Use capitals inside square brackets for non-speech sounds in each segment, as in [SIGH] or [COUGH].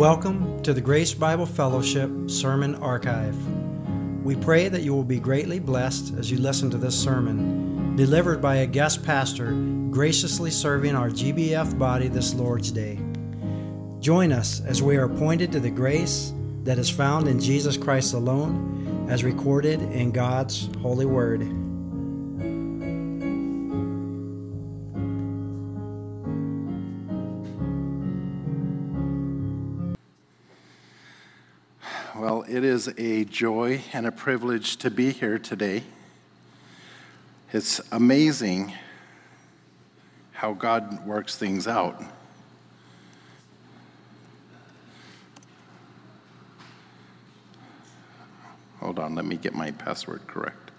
Welcome to the Grace Bible Fellowship Sermon Archive. We pray that you will be greatly blessed as you listen to this sermon, delivered by a guest pastor graciously serving our GBF body this Lord's Day. Join us as we are pointed to the grace that is found in Jesus Christ alone, as recorded in God's holy word. It is a joy and a privilege to be here today. It's amazing how God works things out. Hold on, let me get my password correct.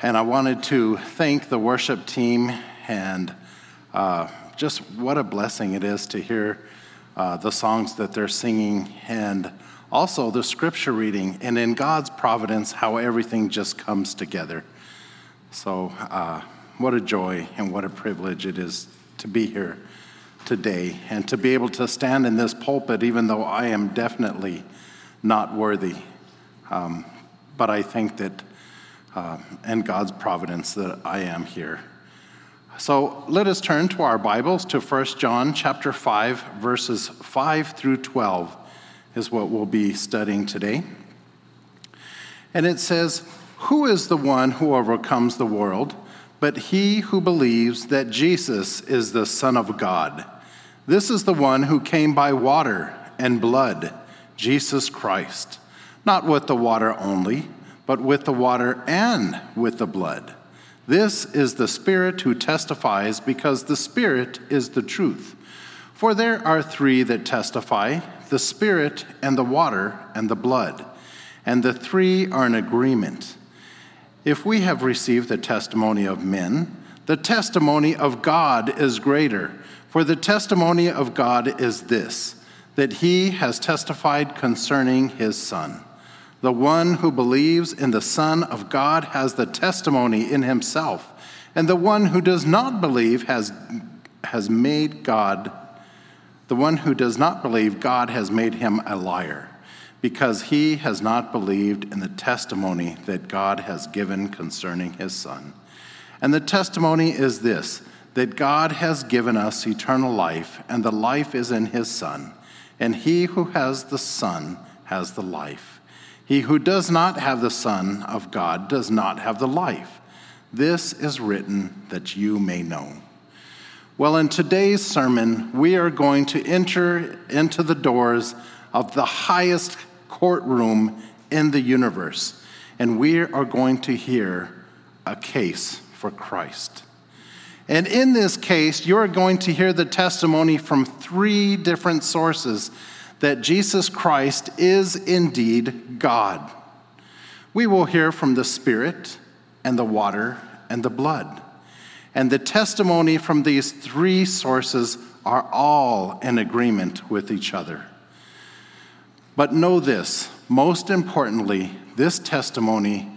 And I wanted to thank the worship team and uh, just what a blessing it is to hear uh, the songs that they're singing and also the scripture reading, and in God's providence, how everything just comes together. So, uh, what a joy and what a privilege it is to be here today and to be able to stand in this pulpit, even though I am definitely not worthy. Um, but I think that, uh, and God's providence, that I am here. So let us turn to our Bibles to 1 John chapter 5 verses 5 through 12 is what we'll be studying today. And it says, "Who is the one who overcomes the world but he who believes that Jesus is the son of God? This is the one who came by water and blood, Jesus Christ, not with the water only, but with the water and with the blood." This is the Spirit who testifies, because the Spirit is the truth. For there are three that testify the Spirit, and the water, and the blood, and the three are in agreement. If we have received the testimony of men, the testimony of God is greater. For the testimony of God is this that he has testified concerning his Son. The one who believes in the Son of God has the testimony in himself, and the one who does not believe has, has made God, the one who does not believe, God has made him a liar, because he has not believed in the testimony that God has given concerning his Son. And the testimony is this that God has given us eternal life, and the life is in his Son, and he who has the Son has the life. He who does not have the Son of God does not have the life. This is written that you may know. Well, in today's sermon, we are going to enter into the doors of the highest courtroom in the universe, and we are going to hear a case for Christ. And in this case, you're going to hear the testimony from three different sources that Jesus Christ is indeed God. We will hear from the Spirit and the water and the blood. And the testimony from these three sources are all in agreement with each other. But know this most importantly, this testimony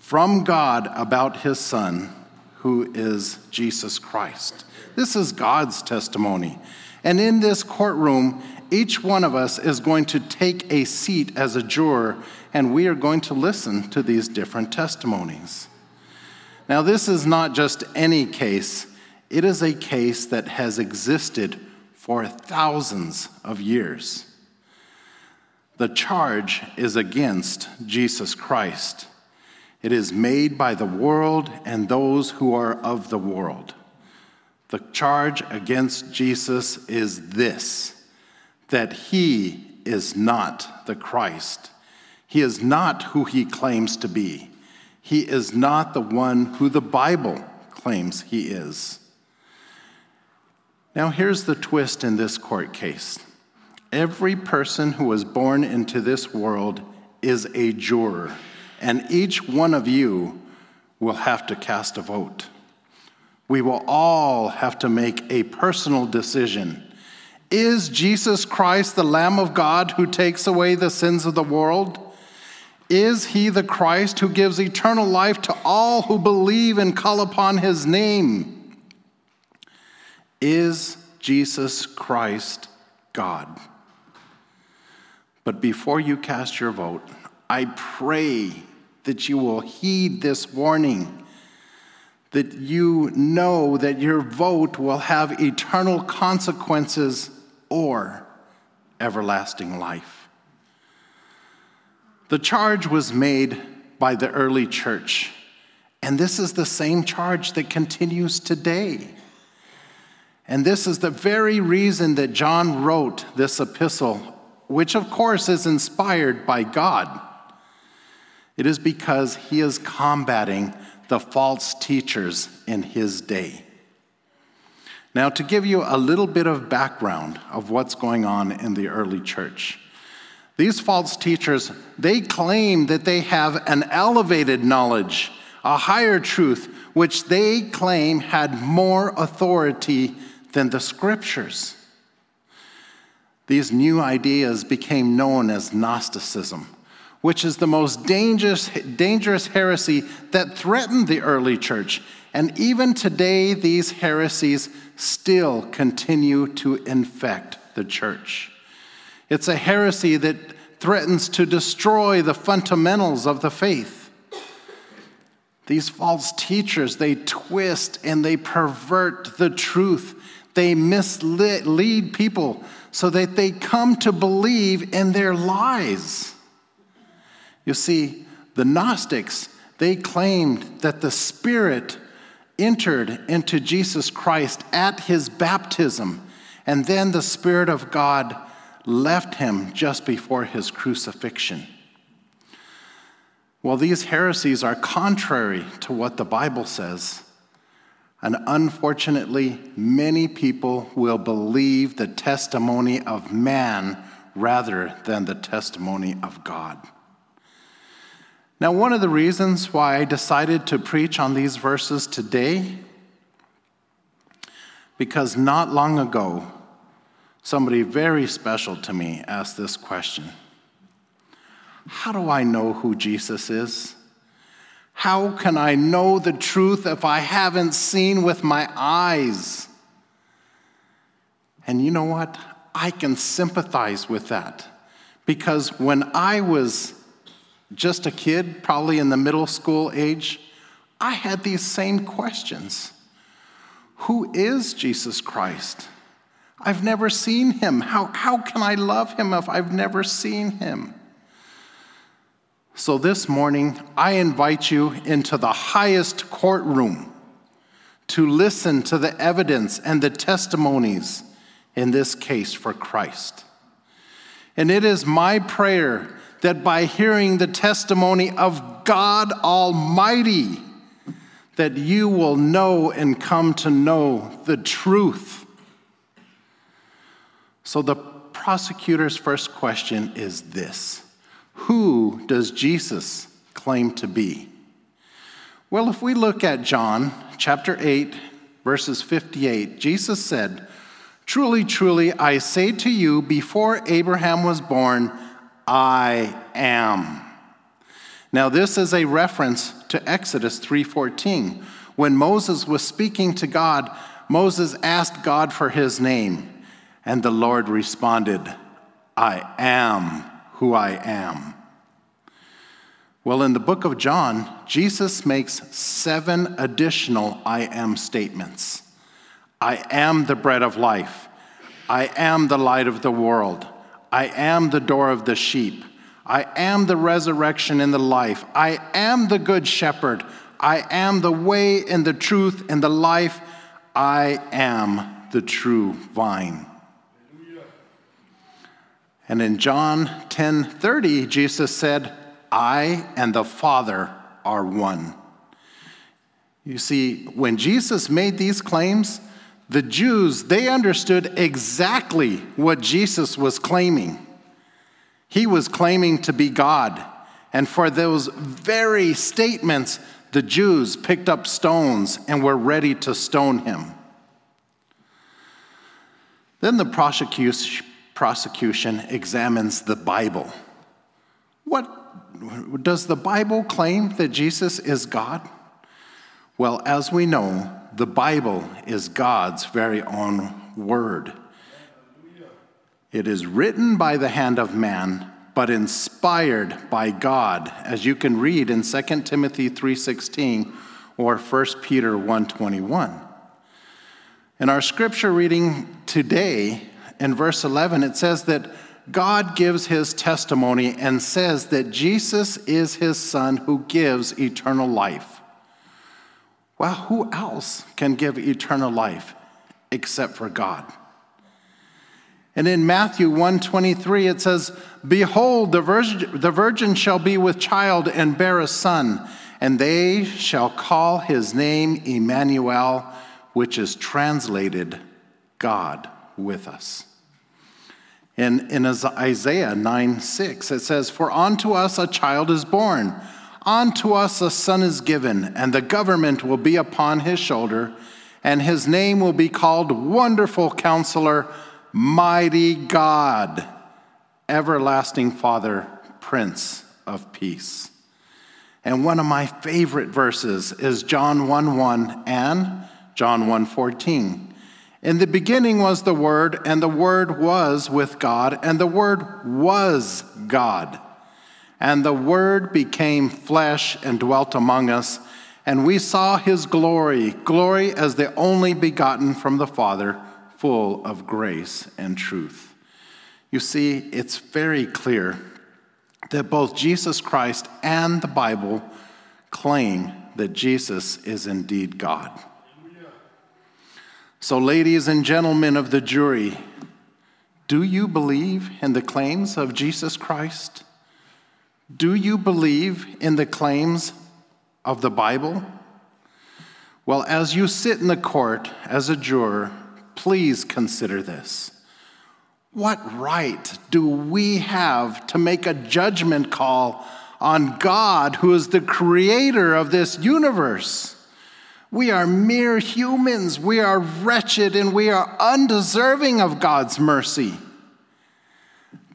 from God about his Son, who is Jesus Christ. This is God's testimony. And in this courtroom, each one of us is going to take a seat as a juror, and we are going to listen to these different testimonies. Now, this is not just any case, it is a case that has existed for thousands of years. The charge is against Jesus Christ. It is made by the world and those who are of the world. The charge against Jesus is this that he is not the Christ. He is not who he claims to be. He is not the one who the Bible claims he is. Now, here's the twist in this court case every person who was born into this world is a juror, and each one of you will have to cast a vote. We will all have to make a personal decision is Jesus Christ the Lamb of God who takes away the sins of the world? Is he the Christ who gives eternal life to all who believe and call upon his name? Is Jesus Christ God? But before you cast your vote, I pray that you will heed this warning, that you know that your vote will have eternal consequences or everlasting life. The charge was made by the early church, and this is the same charge that continues today. And this is the very reason that John wrote this epistle, which of course is inspired by God. It is because he is combating the false teachers in his day. Now, to give you a little bit of background of what's going on in the early church, these false teachers, they claim that they have an elevated knowledge, a higher truth, which they claim had more authority than the scriptures. These new ideas became known as Gnosticism, which is the most dangerous, dangerous heresy that threatened the early church. And even today, these heresies still continue to infect the church. It's a heresy that threatens to destroy the fundamentals of the faith. These false teachers, they twist and they pervert the truth. They mislead people so that they come to believe in their lies. You see, the Gnostics, they claimed that the Spirit entered into Jesus Christ at his baptism, and then the Spirit of God left him just before his crucifixion. Well, these heresies are contrary to what the Bible says. And unfortunately, many people will believe the testimony of man rather than the testimony of God. Now, one of the reasons why I decided to preach on these verses today, because not long ago, somebody very special to me asked this question How do I know who Jesus is? How can I know the truth if I haven't seen with my eyes? And you know what? I can sympathize with that because when I was just a kid, probably in the middle school age, I had these same questions Who is Jesus Christ? I've never seen him. How, how can I love him if I've never seen him? So this morning, I invite you into the highest courtroom to listen to the evidence and the testimonies in this case for Christ. And it is my prayer that by hearing the testimony of God Almighty, that you will know and come to know the truth. So the prosecutor's first question is this Who does Jesus claim to be? Well, if we look at John chapter 8, verses 58, Jesus said, Truly, truly, I say to you, before Abraham was born, I am. Now this is a reference to Exodus 3:14. When Moses was speaking to God, Moses asked God for his name, and the Lord responded, I am who I am. Well, in the book of John, Jesus makes seven additional I am statements. I am the bread of life. I am the light of the world. I am the door of the sheep. I am the resurrection and the life. I am the good shepherd. I am the way and the truth and the life. I am the true vine. And in John 10 30, Jesus said, I and the Father are one. You see, when Jesus made these claims, the Jews, they understood exactly what Jesus was claiming. He was claiming to be God. And for those very statements, the Jews picked up stones and were ready to stone him. Then the prosecution examines the Bible. What does the Bible claim that Jesus is God? Well, as we know, the Bible is God's very own word. It is written by the hand of man, but inspired by God, as you can read in 2 Timothy 3:16 or 1 Peter 1:21. In our scripture reading today, in verse 11, it says that God gives his testimony and says that Jesus is his son who gives eternal life. Well, who else can give eternal life except for God? And in Matthew 123 it says, "Behold, the virgin, the virgin shall be with child and bear a son, and they shall call his name Emmanuel, which is translated God with us." In, in Isaiah 9 6, it says, For unto us a child is born, unto us a son is given, and the government will be upon his shoulder, and his name will be called Wonderful Counselor Mighty God, Everlasting Father, Prince of Peace. And one of my favorite verses is John 1 1 and John 1 14. In the beginning was the Word, and the Word was with God, and the Word was God. And the Word became flesh and dwelt among us, and we saw his glory, glory as the only begotten from the Father full of grace and truth. You see, it's very clear that both Jesus Christ and the Bible claim that Jesus is indeed God. So, ladies and gentlemen of the jury, do you believe in the claims of Jesus Christ? Do you believe in the claims of the Bible? Well, as you sit in the court as a juror, please consider this. What right do we have to make a judgment call on God, who is the creator of this universe? We are mere humans. We are wretched and we are undeserving of God's mercy.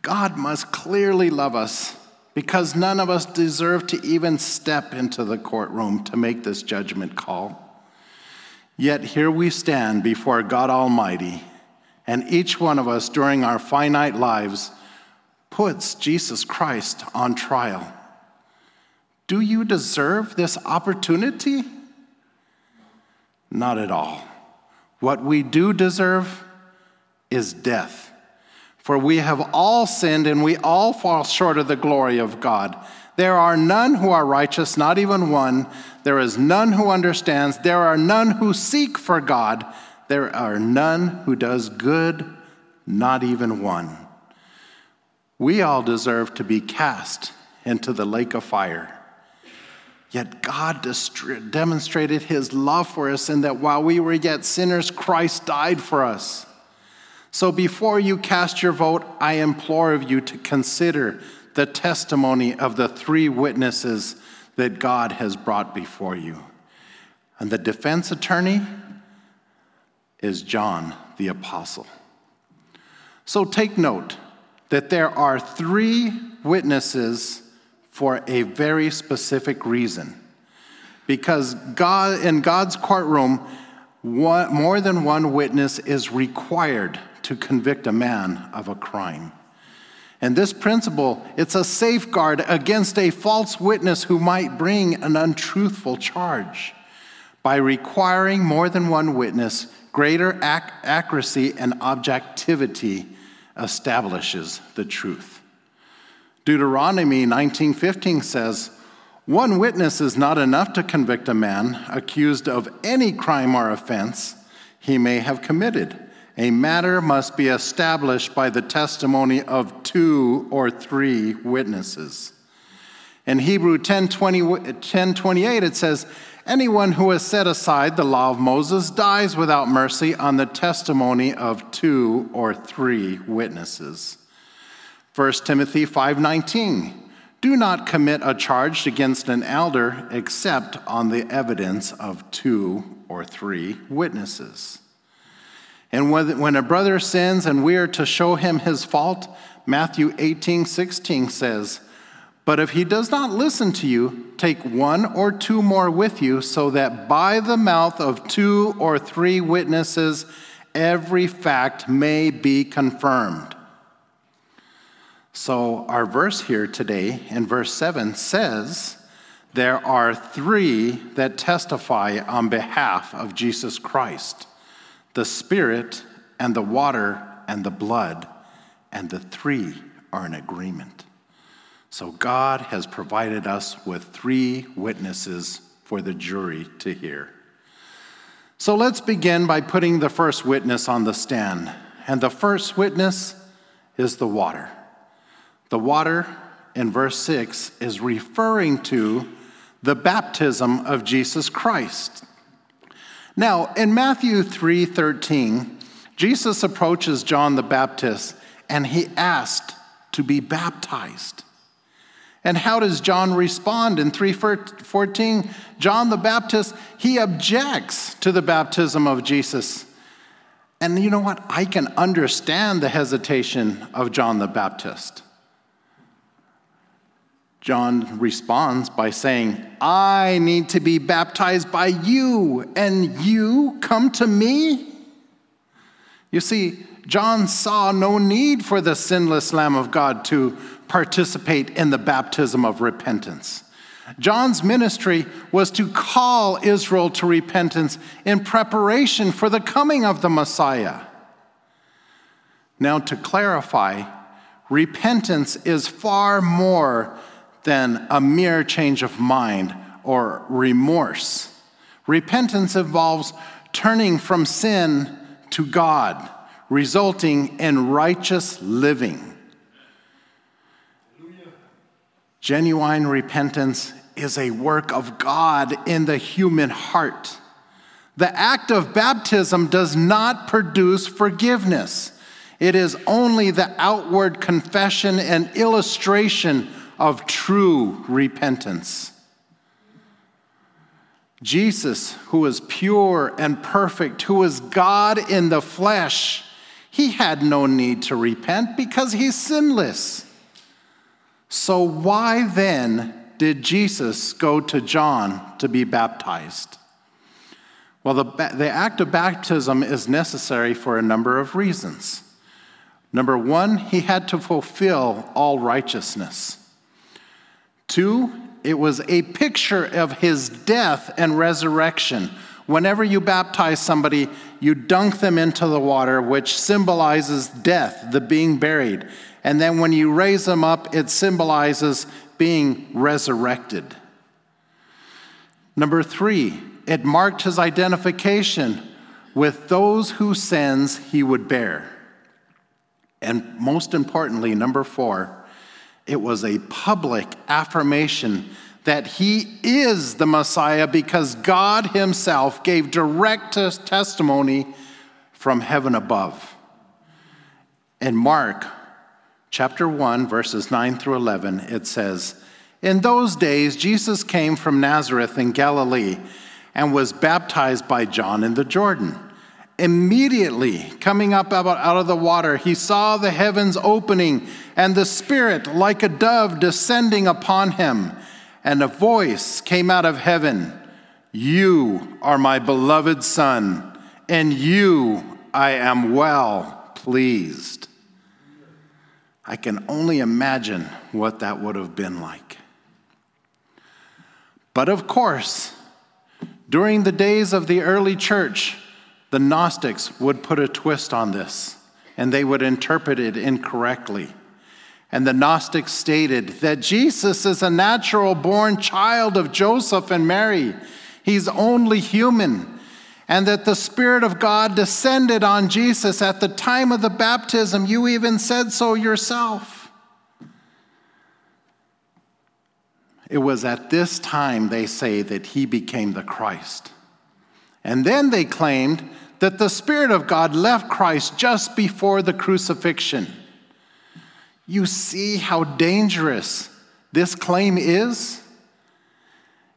God must clearly love us because none of us deserve to even step into the courtroom to make this judgment call. Yet here we stand before God Almighty, and each one of us during our finite lives puts Jesus Christ on trial. Do you deserve this opportunity? Not at all. What we do deserve is death. For we have all sinned and we all fall short of the glory of God. There are none who are righteous, not even one. There is none who understands. There are none who seek for God. There are none who does good, not even one. We all deserve to be cast into the lake of fire. Yet God demonstrated his love for us in that while we were yet sinners, Christ died for us. So before you cast your vote, I implore of you to consider the testimony of the three witnesses that God has brought before you. And the defense attorney is John the Apostle. So take note that there are three witnesses for a very specific reason. Because God, in God's courtroom, one, more than one witness is required to convict a man of a crime. And this principle, it's a safeguard against a false witness who might bring an untruthful charge. By requiring more than one witness, greater ac- accuracy and objectivity establishes the truth. Deuteronomy 19:15 says, "One witness is not enough to convict a man accused of any crime or offense he may have committed." A matter must be established by the testimony of two or three witnesses. In Hebrew 10, 20, 10 28, it says, Anyone who has set aside the law of Moses dies without mercy on the testimony of two or three witnesses. 1 Timothy 5:19 Do not commit a charge against an elder except on the evidence of two or three witnesses. And when a brother sins and we are to show him his fault, Matthew 18, 16 says, But if he does not listen to you, take one or two more with you, so that by the mouth of two or three witnesses every fact may be confirmed. So, our verse here today in verse 7 says, There are three that testify on behalf of Jesus Christ the Spirit, and the water, and the blood, and the three are in agreement. So God has provided us with three witnesses for the jury to hear. So let's begin by putting the first witness on the stand. And the first witness is the water. The water in verse 6 is referring to the baptism of Jesus Christ. Now, in Matthew 3:13, Jesus approaches John the Baptist and he asked to be baptized. And how does John respond in 3:14? John the Baptist, he objects to the baptism of Jesus. And you know what? I can understand the hesitation of John the Baptist. John responds by saying, I need to be baptized by you, and you come to me? You see, John saw no need for the sinless Lamb of God to participate in the baptism of repentance. John's ministry was to call Israel to repentance in preparation for the coming of the Messiah. Now, to clarify, repentance is far more than a mere change of mind or remorse. Repentance involves turning from sin to God, resulting in righteous living. Genuine repentance is a work of God in the human heart. The act of baptism does not produce forgiveness. It is only the outward confession and illustration of true repentance. Jesus, who is pure and perfect, who is God in the flesh, he had no need to repent because he's sinless. So, why then did Jesus go to John to be baptized? Well, the, the act of baptism is necessary for a number of reasons. Number one, he had to fulfill all righteousness. Two, it was a picture of his death and resurrection. Whenever you baptize somebody, you dunk them into the water, which symbolizes death, the being buried. And then when you raise them up, it symbolizes being resurrected. Number three, it marked his identification with those whose sins he would bear. And most importantly, number four, it was a public affirmation that he is the Messiah because God himself gave direct testimony from heaven above. In Mark chapter 1, verses 9 through 11, it says, In those days, Jesus came from Nazareth in Galilee and was baptized by John in the Jordan. Immediately, coming up out of the water, he saw the heavens opening and the Spirit like a dove descending upon him. And a voice came out of heaven You are my beloved Son, and you I am well pleased. I can only imagine what that would have been like. But of course, during the days of the early church, the Gnostics would put a twist on this and they would interpret it incorrectly. And the Gnostics stated that Jesus is a natural born child of Joseph and Mary. He's only human. And that the Spirit of God descended on Jesus at the time of the baptism. You even said so yourself. It was at this time, they say, that he became the Christ. And then they claimed that the Spirit of God left Christ just before the crucifixion. You see how dangerous this claim is?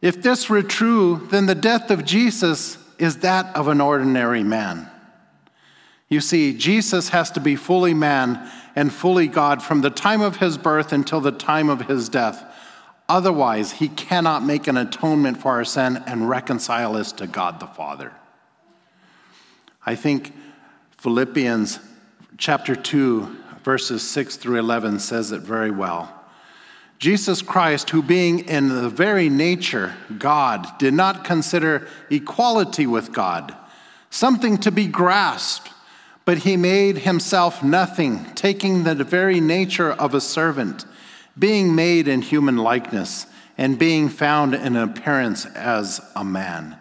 If this were true, then the death of Jesus is that of an ordinary man. You see, Jesus has to be fully man and fully God from the time of his birth until the time of his death. Otherwise, he cannot make an atonement for our sin and reconcile us to God the Father. I think Philippians chapter 2, verses 6 through 11 says it very well. Jesus Christ, who being in the very nature God, did not consider equality with God something to be grasped, but he made himself nothing, taking the very nature of a servant, being made in human likeness, and being found in appearance as a man.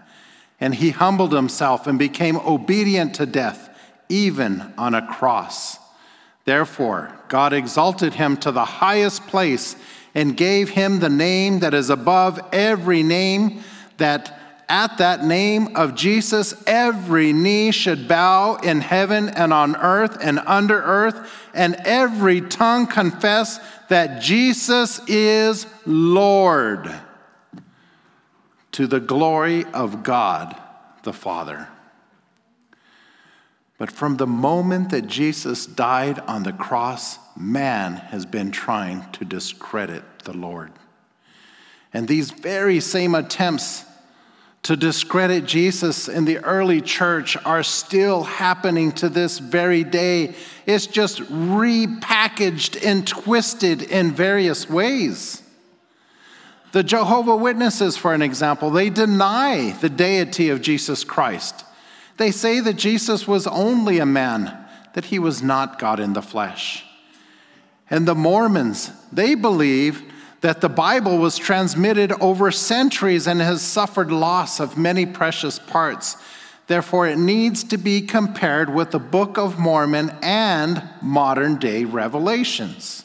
And he humbled himself and became obedient to death, even on a cross. Therefore, God exalted him to the highest place and gave him the name that is above every name, that at that name of Jesus, every knee should bow in heaven and on earth and under earth, and every tongue confess that Jesus is Lord to the glory of God the Father. But from the moment that Jesus died on the cross, man has been trying to discredit the Lord. And these very same attempts to discredit Jesus in the early church are still happening to this very day. It's just repackaged and twisted in various ways. The Jehovah Witnesses, for an example, they deny the deity of Jesus Christ. They say that Jesus was only a man, that he was not God in the flesh. And the Mormons, they believe that the Bible was transmitted over centuries and has suffered loss of many precious parts. Therefore, it needs to be compared with the Book of Mormon and modern day revelations.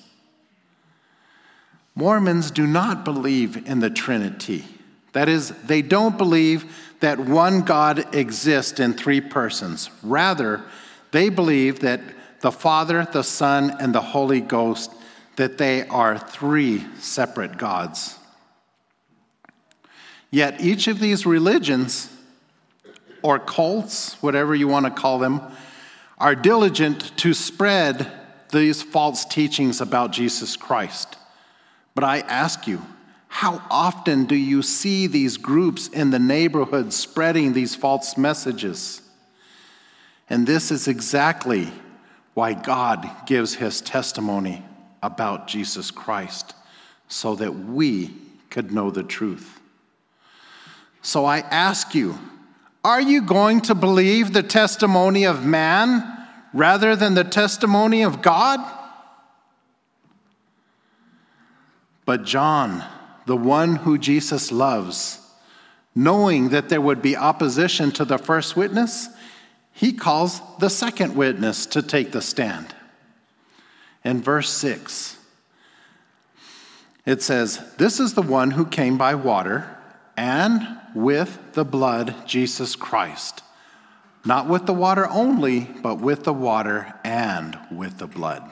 Mormons do not believe in the Trinity. That is, they don't believe that one God exists in three persons. Rather, they believe that the Father, the Son, and the Holy Ghost, that they are three separate gods. Yet each of these religions, or cults, whatever you want to call them, are diligent to spread these false teachings about Jesus Christ. But I ask you, how often do you see these groups in the neighborhood spreading these false messages? And this is exactly why God gives his testimony about Jesus Christ, so that we could know the truth. So I ask you, are you going to believe the testimony of man rather than the testimony of God? But John, the one who Jesus loves, knowing that there would be opposition to the first witness, he calls the second witness to take the stand. In verse 6, it says, This is the one who came by water and with the blood, Jesus Christ. Not with the water only, but with the water and with the blood.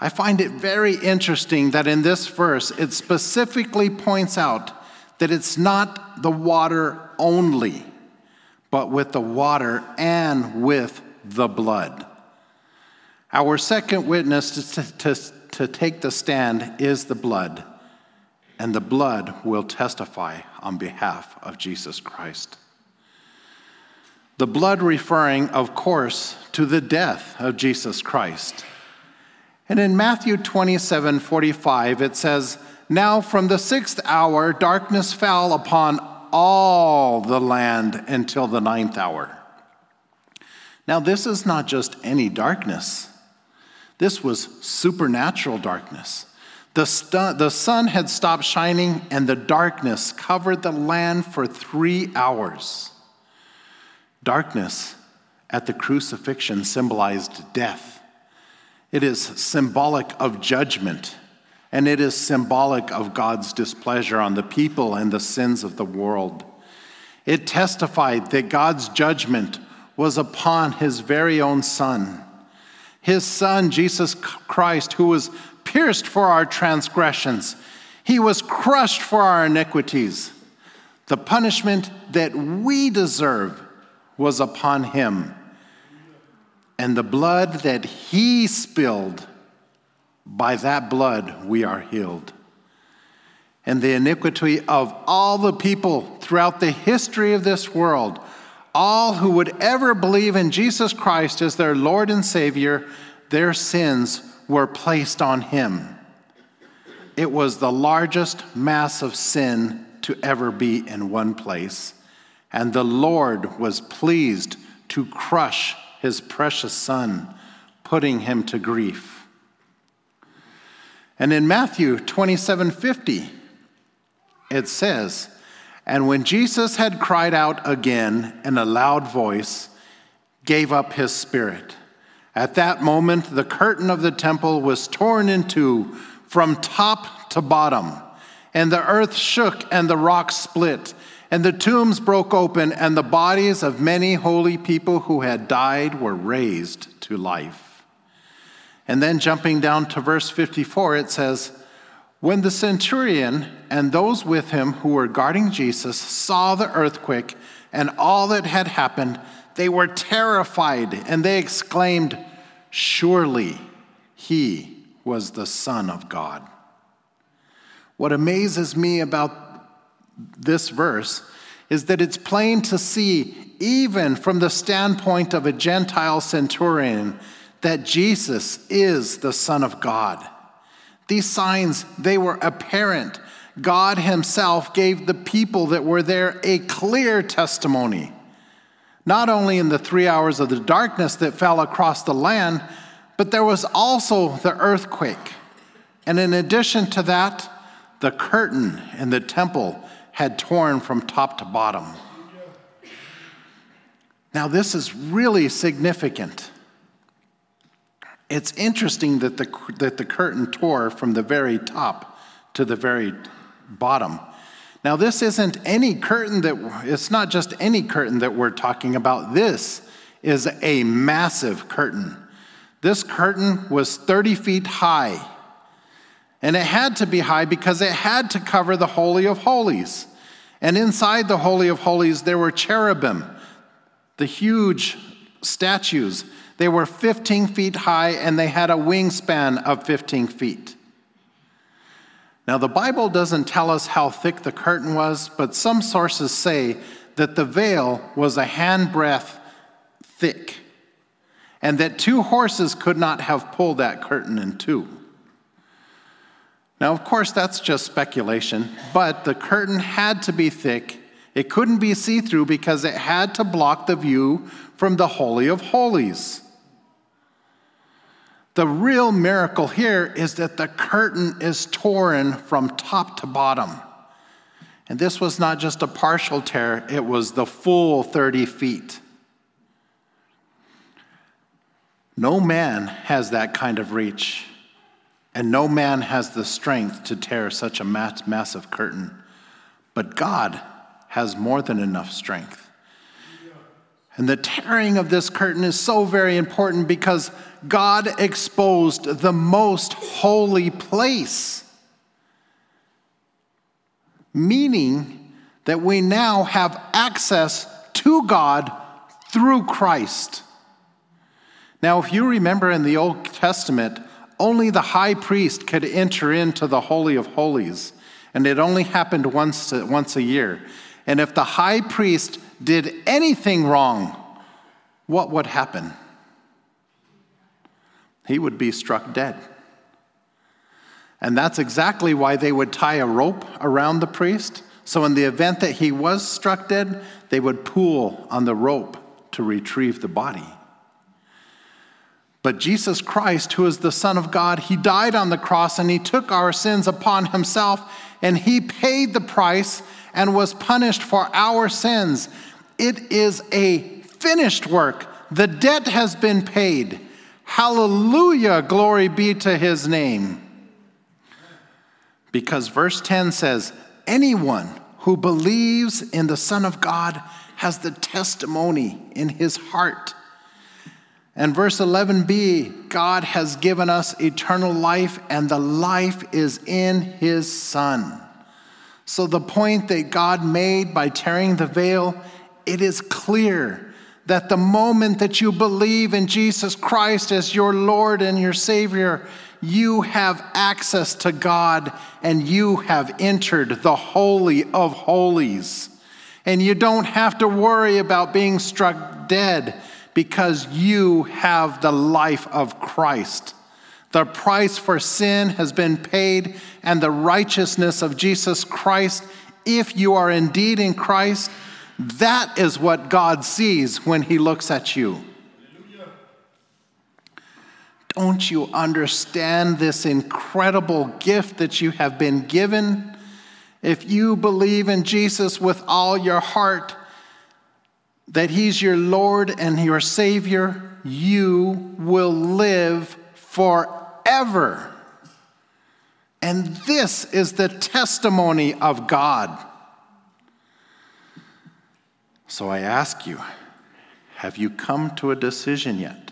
I find it very interesting that in this verse it specifically points out that it's not the water only but with the water and with the blood. Our second witness to, to, to take the stand is the blood, and the blood will testify on behalf of Jesus Christ. The blood referring, of course, to the death of Jesus Christ. And in Matthew 27 45, it says, Now from the sixth hour, darkness fell upon all the land until the ninth hour. Now, this is not just any darkness, this was supernatural darkness. The, stu- the sun had stopped shining, and the darkness covered the land for three hours. Darkness at the crucifixion symbolized death. It is symbolic of judgment and it is symbolic of God's displeasure on the people and the sins of the world. It testified that God's judgment was upon his very own Son, his Son, Jesus Christ, who was pierced for our transgressions, he was crushed for our iniquities. The punishment that we deserve was upon him. And the blood that he spilled by that blood we are healed. and the iniquity of all the people throughout the history of this world, all who would ever believe in Jesus Christ as their Lord and Savior, their sins were placed on him. It was the largest mass of sin to ever be in one place, and the Lord was pleased to crush his precious Son, putting him to grief. And in Matthew 27 50, it says, And when Jesus had cried out again in a loud voice, gave up his spirit. At that moment, the curtain of the temple was torn in two from top to bottom, and the earth shook and the rocks split, and the tombs broke open, and the bodies of many holy people who had died were raised to life. And then jumping down to verse 54, it says, when the centurion and those with him who were guarding Jesus saw the earthquake and all that had happened, they were terrified and they exclaimed, Surely he was the Son of God. What amazes me about this verse is that it's plain to see, even from the standpoint of a Gentile centurion, that Jesus is the Son of God. These signs, they were apparent. God Himself gave the people that were there a clear testimony, not only in the three hours of the darkness that fell across the land, but there was also the earthquake. And in addition to that, the curtain in the temple had torn from top to bottom. Now, this is really significant it's interesting that the, that the curtain tore from the very top to the very bottom. Now, this isn't any curtain that, it's not just any curtain that we're talking about. This is a massive curtain. This curtain was 30 feet high. And it had to be high because it had to cover the Holy of Holies. And inside the Holy of Holies, there were cherubim, the huge statues they were 15 feet high and they had a wingspan of 15 feet. Now, the Bible doesn't tell us how thick the curtain was, but some sources say that the veil was a handbreadth thick and that two horses could not have pulled that curtain in two. Now, of course, that's just speculation, but the curtain had to be thick. It couldn't be see through because it had to block the view from the Holy of Holies. The real miracle here is that the curtain is torn from top to bottom. And this was not just a partial tear, it was the full 30 feet. No man has that kind of reach, and no man has the strength to tear such a massive curtain. But God has more than enough strength. And the tearing of this curtain is so very important because God exposed the most holy place, meaning that we now have access to God through Christ. Now, if you remember in the Old Testament, only the high priest could enter into the Holy of Holies, and it only happened once, once a year. And if the high priest did anything wrong, what would happen? He would be struck dead. And that's exactly why they would tie a rope around the priest. So, in the event that he was struck dead, they would pull on the rope to retrieve the body. But Jesus Christ, who is the Son of God, he died on the cross and he took our sins upon himself and he paid the price and was punished for our sins. It is a finished work. The debt has been paid. Hallelujah, glory be to his name. Because verse 10 says, Anyone who believes in the Son of God has the testimony in his heart. And verse 11b, God has given us eternal life, and the life is in his Son. So, the point that God made by tearing the veil, it is clear that the moment that you believe in Jesus Christ as your Lord and your Savior, you have access to God and you have entered the Holy of Holies. And you don't have to worry about being struck dead because you have the life of Christ. The price for sin has been paid, and the righteousness of Jesus Christ, if you are indeed in Christ, that is what God sees when He looks at you. Don't you understand this incredible gift that you have been given? If you believe in Jesus with all your heart, that He's your Lord and your Savior, you will live forever. And this is the testimony of God. So I ask you, have you come to a decision yet?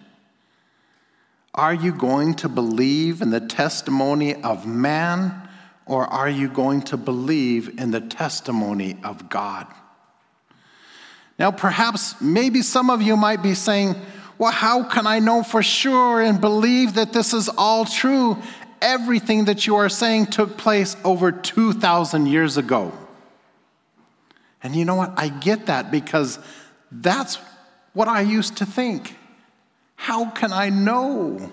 Are you going to believe in the testimony of man, or are you going to believe in the testimony of God? Now, perhaps, maybe some of you might be saying, Well, how can I know for sure and believe that this is all true? Everything that you are saying took place over 2,000 years ago. And you know what? I get that because that's what I used to think. How can I know?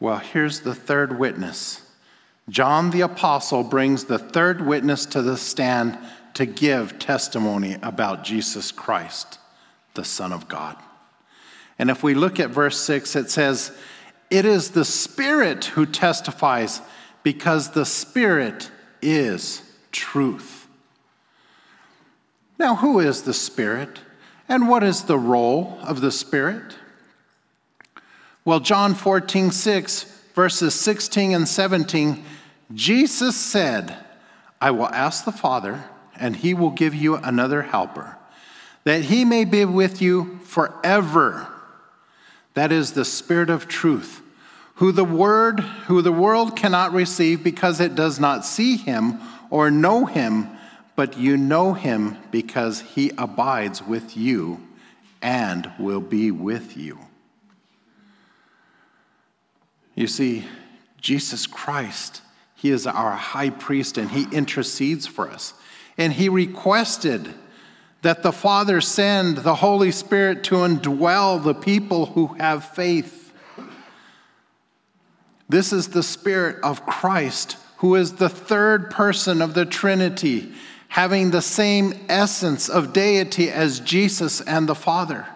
Well, here's the third witness. John the Apostle brings the third witness to the stand to give testimony about Jesus Christ, the Son of God. And if we look at verse 6, it says, It is the Spirit who testifies, because the Spirit is truth. Now, who is the Spirit? And what is the role of the Spirit? Well, John 14, 6, verses 16 and 17, Jesus said, I will ask the Father, and he will give you another helper, that he may be with you forever. That is the Spirit of truth, who the word, who the world cannot receive because it does not see him or know him but you know him because he abides with you and will be with you. You see, Jesus Christ, he is our high priest and he intercedes for us. And he requested that the Father send the Holy Spirit to indwell the people who have faith. This is the Spirit of Christ, who is the third person of the Trinity having the same essence of deity as Jesus and the Father.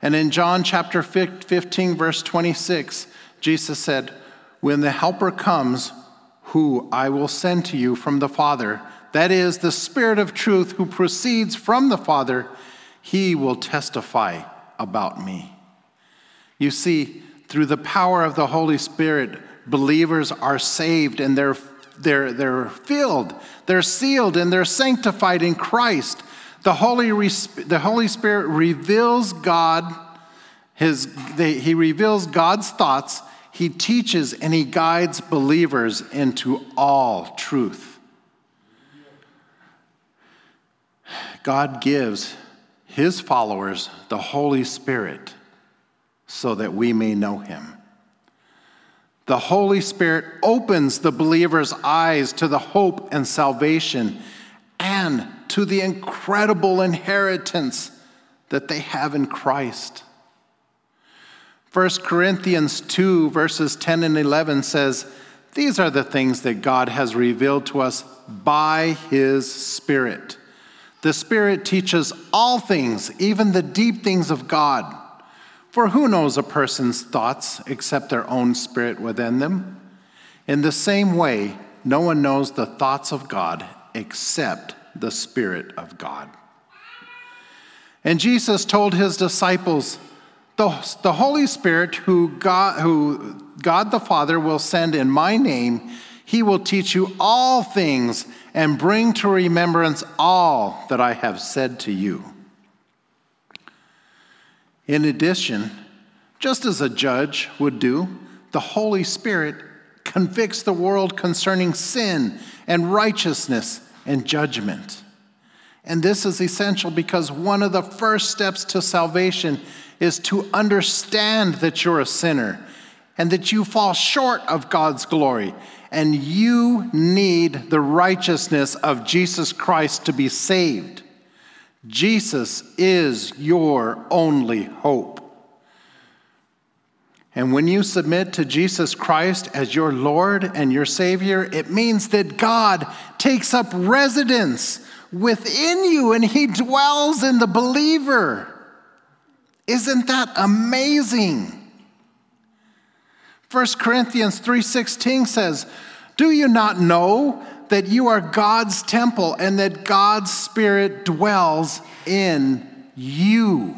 And in John chapter 15, verse 26, Jesus said, When the Helper comes, who I will send to you from the Father, that is, the Spirit of truth who proceeds from the Father, he will testify about me. You see, through the power of the Holy Spirit, believers are saved and they're they're, they're filled, they're sealed, and they're sanctified in Christ. The Holy, the Holy Spirit reveals God, his, he reveals God's thoughts, he teaches and he guides believers into all truth. God gives his followers the Holy Spirit so that we may know him. The Holy Spirit opens the believer's eyes to the hope and salvation and to the incredible inheritance that they have in Christ. 1 Corinthians 2, verses 10 and 11 says, These are the things that God has revealed to us by His Spirit. The Spirit teaches all things, even the deep things of God. For who knows a person's thoughts except their own spirit within them? In the same way, no one knows the thoughts of God except the Spirit of God. And Jesus told his disciples, the, the Holy Spirit, who God, who God the Father will send in my name, he will teach you all things and bring to remembrance all that I have said to you. In addition, just as a judge would do, the Holy Spirit convicts the world concerning sin and righteousness and judgment. And this is essential because one of the first steps to salvation is to understand that you're a sinner and that you fall short of God's glory, and you need the righteousness of Jesus Christ to be saved. Jesus is your only hope. And when you submit to Jesus Christ as your Lord and your Savior, it means that God takes up residence within you and He dwells in the believer. Isn't that amazing? 1 Corinthians 3:16 says, "Do you not know that you are God's temple and that God's spirit dwells in you?"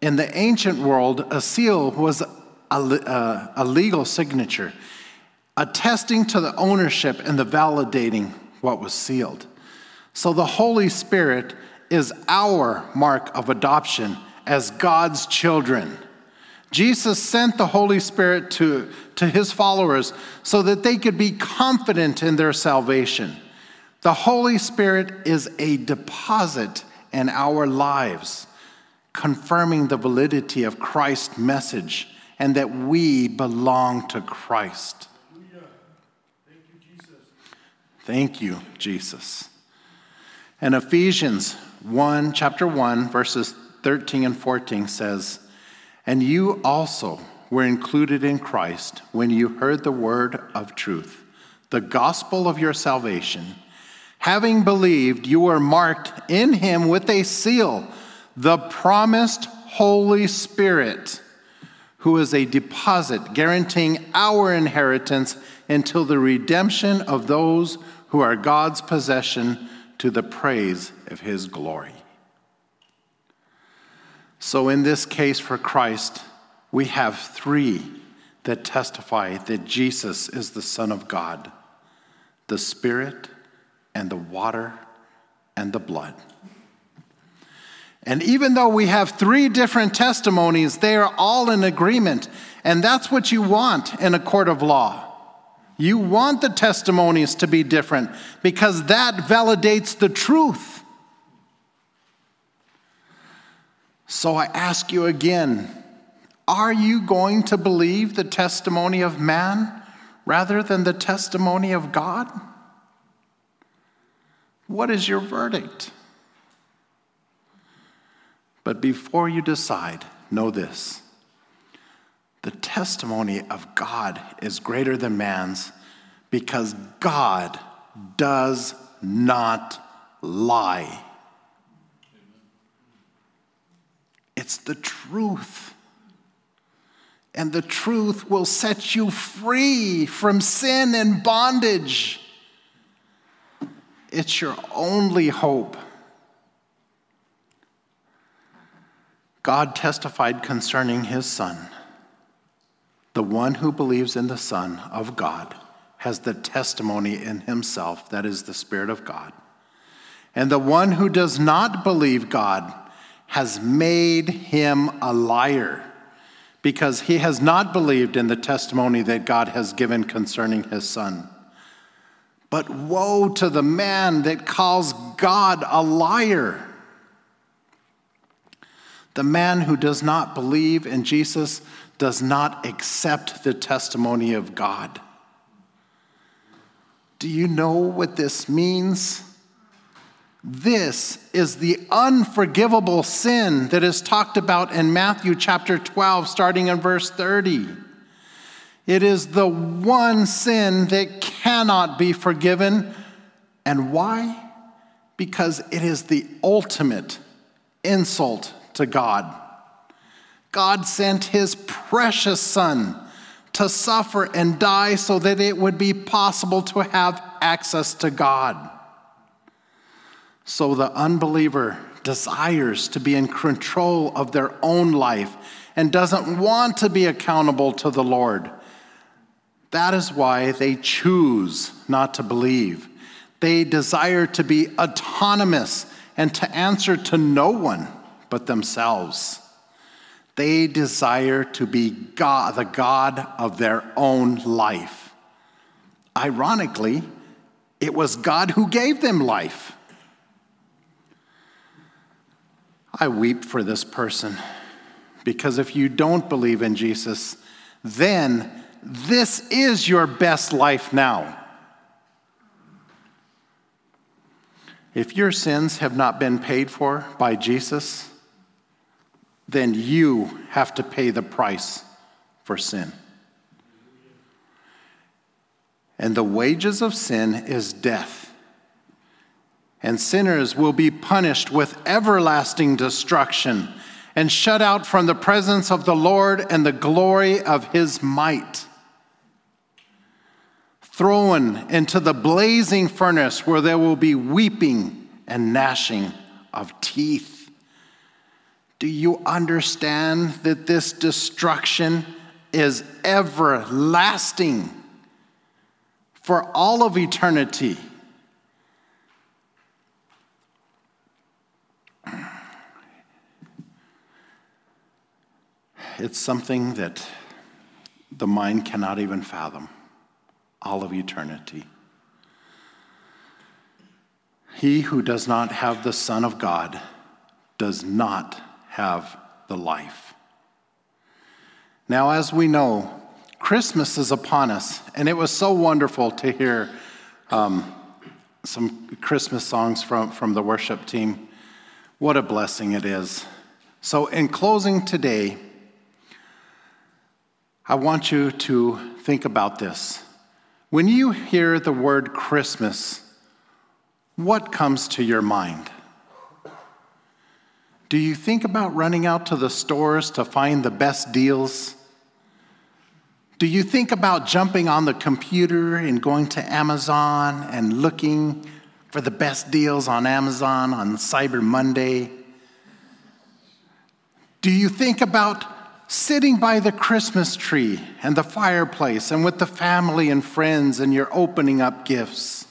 In the ancient world, a seal was a, a, uh, a legal signature attesting to the ownership and the validating what was sealed. So the Holy Spirit is our mark of adoption as God's children. Jesus sent the Holy Spirit to, to his followers so that they could be confident in their salvation. The Holy Spirit is a deposit in our lives, confirming the validity of Christ's message and that we belong to Christ. Thank you, Jesus. Thank you, Jesus. And Ephesians 1, chapter 1, verses 13 and 14 says, and you also were included in Christ when you heard the word of truth, the gospel of your salvation. Having believed, you were marked in him with a seal, the promised Holy Spirit, who is a deposit guaranteeing our inheritance until the redemption of those who are God's possession to the praise of his glory. So, in this case for Christ, we have three that testify that Jesus is the Son of God the Spirit, and the water, and the blood. And even though we have three different testimonies, they are all in agreement. And that's what you want in a court of law. You want the testimonies to be different because that validates the truth. So I ask you again are you going to believe the testimony of man rather than the testimony of God? What is your verdict? But before you decide, know this the testimony of God is greater than man's because God does not lie. It's the truth. And the truth will set you free from sin and bondage. It's your only hope. God testified concerning his Son. The one who believes in the Son of God has the testimony in himself, that is the Spirit of God. And the one who does not believe God has made him a liar because he has not believed in the testimony that God has given concerning his son. But woe to the man that calls God a liar. The man who does not believe in Jesus does not accept the testimony of God. Do you know what this means? This is the unforgivable sin that is talked about in Matthew chapter 12, starting in verse 30. It is the one sin that cannot be forgiven. And why? Because it is the ultimate insult to God. God sent his precious Son to suffer and die so that it would be possible to have access to God. So the unbeliever desires to be in control of their own life and doesn't want to be accountable to the Lord. That is why they choose not to believe. They desire to be autonomous and to answer to no one but themselves. They desire to be God, the God of their own life. Ironically, it was God who gave them life. I weep for this person Because if you don't believe in Jesus, then this is your best life now. If your sins have not been paid for by Jesus, then you have to pay the price for sin. And the wages of sin is death. And sinners will be punished with everlasting destruction and shut out from the presence of the Lord and the glory of his might. Thrown into the blazing furnace where there will be weeping and gnashing of teeth. Do you understand that this destruction is everlasting for all of eternity? It's something that the mind cannot even fathom all of eternity. He who does not have the Son of God does not have the life. Now, as we know, Christmas is upon us, and it was so wonderful to hear um, some Christmas songs from, from the worship team. What a blessing it is. So, in closing today, I want you to think about this. When you hear the word Christmas, what comes to your mind? Do you think about running out to the stores to find the best deals? Do you think about jumping on the computer and going to Amazon and looking for the best deals on Amazon on Cyber Monday? Do you think about sitting by the Christmas tree and the fireplace and with the family and friends and you're opening up gifts?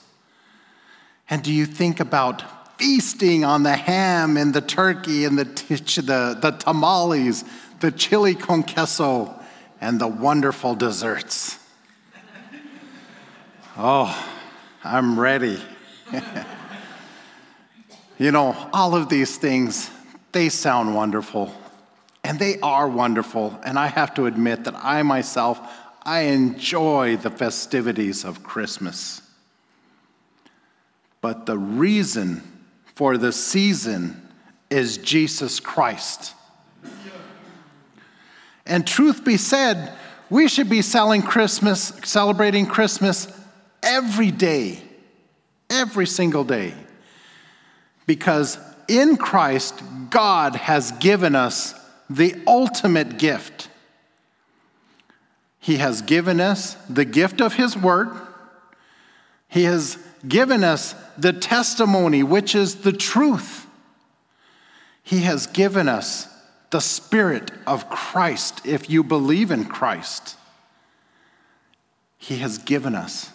And do you think about feasting on the ham and the turkey and the, the, the tamales, the chili con queso, and the wonderful desserts? Oh, I'm ready. [LAUGHS] you know, all of these things, they sound wonderful. And they are wonderful. And I have to admit that I myself, I enjoy the festivities of Christmas. But the reason for the season is Jesus Christ. And truth be said, we should be selling Christmas, celebrating Christmas every day, every single day. Because in Christ, God has given us the ultimate gift. He has given us the gift of His Word. He has given us the testimony, which is the truth. He has given us the Spirit of Christ if you believe in Christ. He has given us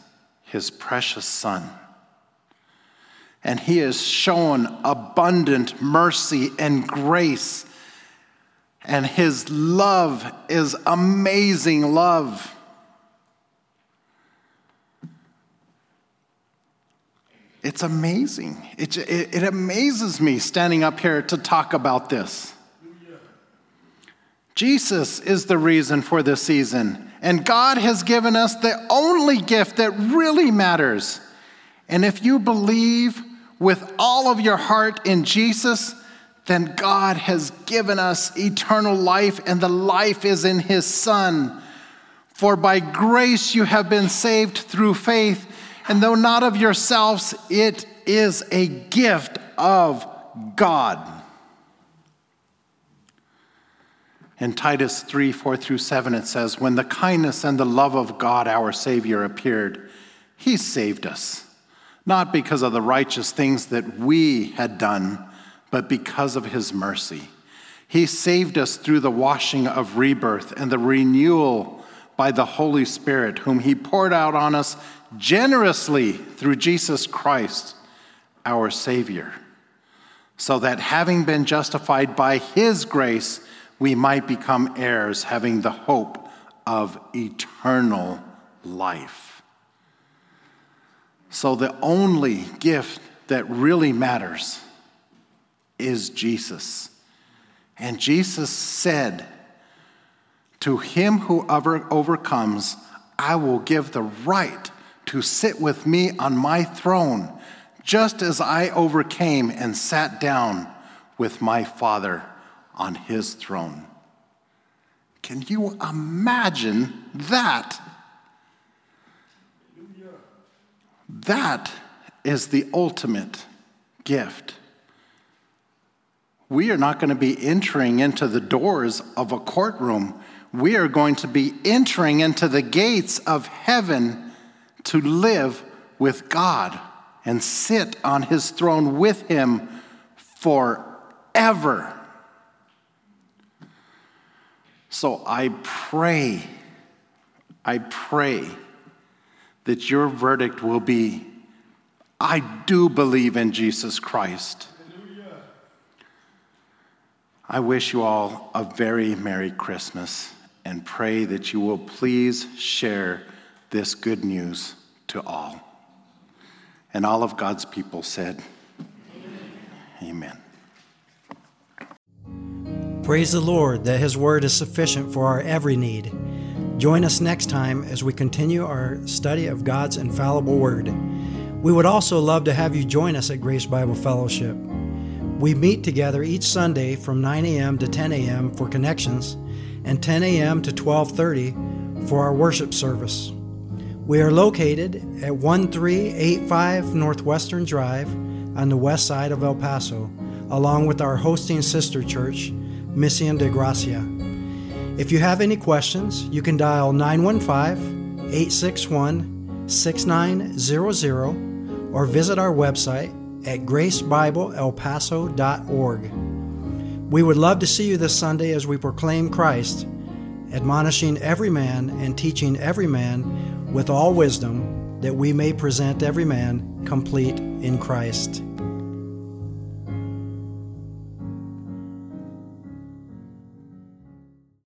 His precious Son. And He has shown abundant mercy and grace and his love is amazing love. It's amazing. It, it, it, amazes me standing up here to talk about this. Jesus is the reason for this season, and God has given us the only gift that really matters. And if you believe with all of your heart in Jesus, then God has given us eternal life, and the life is in His Son. For by grace you have been saved through faith, and though not of yourselves, it is a gift of God. In Titus 3 4 through 7, it says, When the kindness and the love of God our Savior appeared, He saved us, not because of the righteous things that we had done but because of his mercy. He saved us through the washing of rebirth and the renewal by the Holy Spirit, whom he poured out on us generously through Jesus Christ, our Savior, so that having been justified by his grace, we might become heirs, having the hope of eternal life. So, the only gift that really matters is Jesus. And Jesus said, To him who overcomes, I will give the right to sit with me on my throne, just as I overcame and sat down with my Father on his throne. Can you imagine that? That is the ultimate gift. We are not going to be entering into the doors of a courtroom. We are going to be entering into the gates of heaven to live with God and sit on his throne with him forever. So I pray, I pray that your verdict will be I do believe in Jesus Christ. I wish you all a very Merry Christmas and pray that you will please share this good news to all. And all of God's people said, Amen. Amen. Praise the Lord that His word is sufficient for our every need. Join us next time as we continue our study of God's infallible word. We would also love to have you join us at Grace Bible Fellowship. We meet together each Sunday from 9 a.m. to 10 a.m. for connections and 10 a.m. to 12:30 for our worship service. We are located at 1385 Northwestern Drive on the west side of El Paso, along with our hosting sister church, Mission de Gracia. If you have any questions, you can dial 915 861 6900 or visit our website at gracebibleelpaso.org. We would love to see you this Sunday as we proclaim Christ, admonishing every man and teaching every man with all wisdom, that we may present every man complete in Christ.